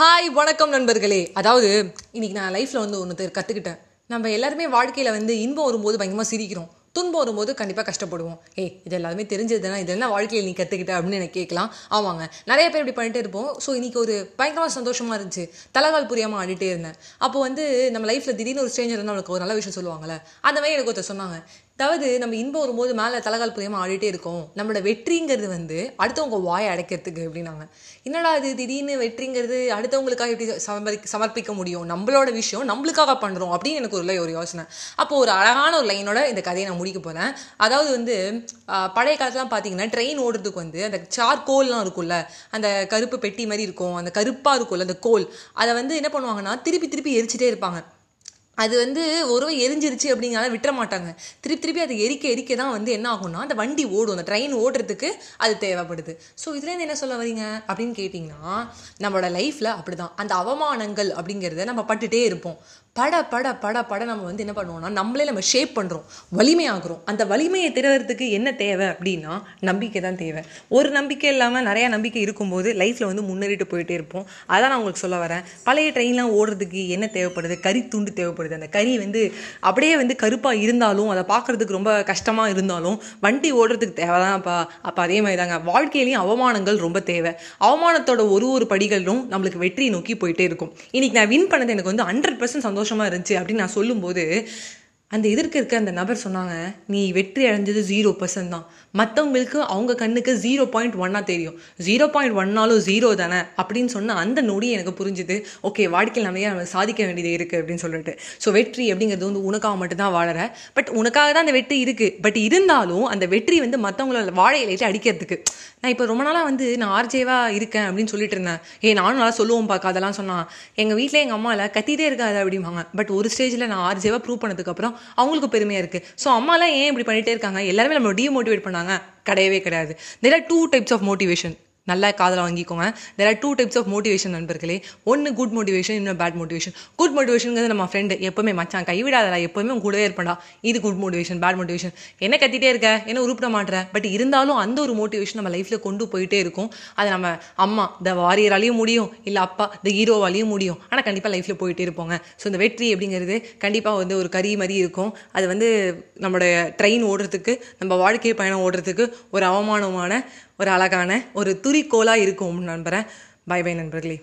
Hi வணக்கம் நண்பர்களே. அதாவது இன்னைக்கு நான் லைஃப்பில் வந்து ஒன்று கற்றுக்கிட்டேன் நம்ம எல்லாருமே வாழ்க்கையில் வந்து இன்பம் வரும்போது பயங்கரமாக சிரிக்கிறோம். துன்பம் வரும்போது கண்டிப்பாக கஷ்டப்படுவோம். ஏ இது எல்லாருமே தெரிஞ்சது தானே இதெல்லாம் வாழ்க்கையில் நீ கற்றுக்கிட்ட அப்படின்னு எனக்கு கேட்கலாம். ஆமாங்க. நிறைய பேர் இப்படி பண்ணிட்டு இருப்போம். ஸோ இன்றைக்கி ஒரு பயங்கரமாக சந்தோஷமாக இருந்துச்சு. தலைகால் புரியாமல் ஆடிட்டே இருந்தேன். அப்போ வந்து நம்ம லைஃப்பில் திடீர்னு ஒரு ஸ்ட்ரேஞ்சர் வந்து அவளுக்கு ஒரு நல்ல விஷயம் சொல்லுவாங்கல்ல. அந்த மாதிரி எனக்கு ஒருத்தர் சொன்னாங்க. அதாவது நம்ம இன்பம் வரும்போது மேலே தலைகால் புதியமாக ஆடிட்டே இருக்கோம். நம்மளோட வெற்றிங்கிறது வந்து அடுத்தவங்க வாயை அடைக்கிறதுக்கு அப்படின்னாங்க என்னடா இது திடீர்னு வெற்றிங்கிறது அடுத்தவங்களுக்காக எப்படி சமர்ப்பி சமர்ப்பிக்க முடியும்? நம்மளோட விஷயம் நம்மளுக்காக பண்ணுறோம் அப்படின்னு எனக்கு ஒரு ஒரு யோசனை. அப்போ ஒரு அழகான ஒரு லைனோட இந்த கதையை நான் முடிக்க போகிறேன் அதாவது வந்து பழைய காலத்துலாம் பார்த்தீங்கன்னா ட்ரெயின் ஓடுறதுக்கு வந்து அந்த சார்கோல்லாம் இருக்கும்ல அந்த கருப்பு பெட்டி மாதிரி இருக்கும் அந்த கருப்பாக இருக்கும்ல அந்த கோல். அதை வந்து என்ன பண்ணுவாங்கன்னா திருப்பி திருப்பி எரிச்சிட்டே இருப்பாங்க. அது வந்து ஒரு எரிஞ்சிருச்சு அப்படிங்கிறத விட்டுற மாட்டாங்க. திருப்பி திருப்பி அது எரிக்க எரிக்க தான் வந்து என்ன ஆகும்னா அந்த வண்டி ஓடும். அந்த ட்ரெயின் ஓடுறதுக்கு அது தேவைப்படுது. ஸோ இதுலேருந்து என்ன சொல்ல வரீங்க அப்படின்னு கேட்டிங்கன்னா நம்மளோட லைஃப்பில் அப்படிதான். அந்த அவமானங்கள் அப்படிங்கிறத நம்ம பட்டுட்டே இருப்போம். பட பட பட பட நம்ம வந்து என்ன பண்ணுவோம்னா நம்மளே நம்ம ஷேப் பண்ணுறோம் வலிமையாகிறோம் அந்த வலிமையை திருறதுக்கு என்ன தேவை அப்படின்னா நம்பிக்கை தான் தேவை. ஒரு நம்பிக்கை இல்லாமல் நிறையா நம்பிக்கை இருக்கும்போது லைஃப்பில் வந்து முன்னேறிட்டு போயிட்டே இருப்போம். அதான் நான் உங்களுக்கு சொல்ல வரேன். பழைய ட்ரெயின்லாம் ஓடுறதுக்கு என்ன தேவைப்படுது? கறி துண்டு தேவைப்படுது. அந்த கறி வந்து அப்படியே வந்து கருப்பாக இருந்தாலும் அதை பார்க்கறதுக்கு ரொம்ப கஷ்டமாக இருந்தாலும் வண்டி ஓடுறதுக்கு தேவைதான்ப்பா அப்போ. அதே மாதிரி தாங்க வாழ்க்கையிலையும் அவமானங்கள் ரொம்ப தேவை. அவமானத்தோட ஒரு ஒரு படிகளும் நம்மளுக்கு வெற்றியை நோக்கி போயிட்டே இருக்கும். இன்னைக்கு நான் வின் பண்ணது எனக்கு வந்து ஹண்ட்ரட் பர்சன்ட் சந்தோஷமாக இருந்துச்சு அப்படின்னு நான் சொல்லும்போது அந்த எதிர்க்க இருக்க அந்த நபர் சொன்னாங்க நீ வெற்றி அடைஞ்சது ஜீரோ பர்சன்ட் தான். மற்றவங்களுக்கு அவங்க கண்ணுக்கு ஜீரோ பாயிண்ட் ஒன்னாக தெரியும். ஜீரோ பாயிண்ட் ஒன்னாலும் ஜீரோ தானே? அப்படின்னு சொன்ன அந்த நொடி எனக்கு புரிஞ்சுது. ஓகே வாழ்க்கையில் நிறைய நம்ம சாதிக்க வேண்டியது இருக்குது அப்படின்னு சொல்லிட்டு. ஸோ வெற்றி அப்படிங்கிறது வந்து உனக்காக மட்டும்தான் வாழற. பட் உனக்காக தான் அந்த வெற்றி இருக்குது பட் இருந்தாலும் அந்த வெற்றி வந்து மற்றவங்களோட வாழை இலையில அடிக்கிறதுக்கு. நான் இப்போ ரொம்ப நாளாக வந்து நான் ஆர்ஜேவா இருக்கேன் அப்படின்னு சொல்லிட்டு இருந்தேன். ஏ நானும் நல்லா சொல்லுவோம் பார்க்க அதெல்லாம் சொன்னான். எங்கள் வீட்டில் எங்கள் அம்மாவில் கத்திட்டே இருக்காது அப்படிம்பாங்க. பட் ஒரு ஸ்டேஜில் நான் ஆர்ஜேவா ப்ரூவ் பண்ணதுக்கப்புறம் அவங்களுக்கு பெருமையாக இருக்குது ஸோ அம்மாலாம் ஏன் இப்படி பண்ணிட்டே இருக்காங்க? எல்லாருமே நம்ம டிமோட்டிவேட் பண்ணாங்க. கிடையவே கிடையாது. There are two types of motivation நல்லா காதில் வாங்கிக்கோங்க. There are two types of motivation நண்பர்களே. ஒன்று குட் மோட்டிவேஷன் இன்னும் பேட் மோட்டிவேஷன் குட் மோட்டிவேஷனுங்கிறது நம்ம ஃப்ரெண்டு எப்பவுமே மச்சான் கைவிடாதடா எப்பவுமே கூடவே இருப்படா இது குட் மோட்டிவேஷன் பேட் மோட்டிவேஷன் என்ன கத்திட்டே இருக்க? என்ன உருப்பிட மாட்டேற? பட் இருந்தாலும் அந்த ஒரு மோட்டிவேஷன் நம்ம லைஃப்பில் கொண்டு போயிட்டே இருக்கும். அதை நம்ம அம்மா த வாரியராலையும் முடியும். இல்லை அப்பா த ஹீரோவாலையும் முடியும். ஆனால் கண்டிப்பாக லைஃப்பில் போயிட்டே இருப்போங்க. ஸோ இந்த வெற்றி அப்படிங்கிறது கண்டிப்பாக வந்து ஒரு கறி மாதிரி இருக்கும். அது வந்து நம்மளுடைய ட்ரெயின் ஓடுறதுக்கு நம்ம வாழ்க்கை பயணம் ஓடுறதுக்கு ஒரு அவமானமான ஒரு அழகான ஒரு குறிக்கோளாக இருக்கும் நம்புகிறேன் பை பை நண்பர்களே.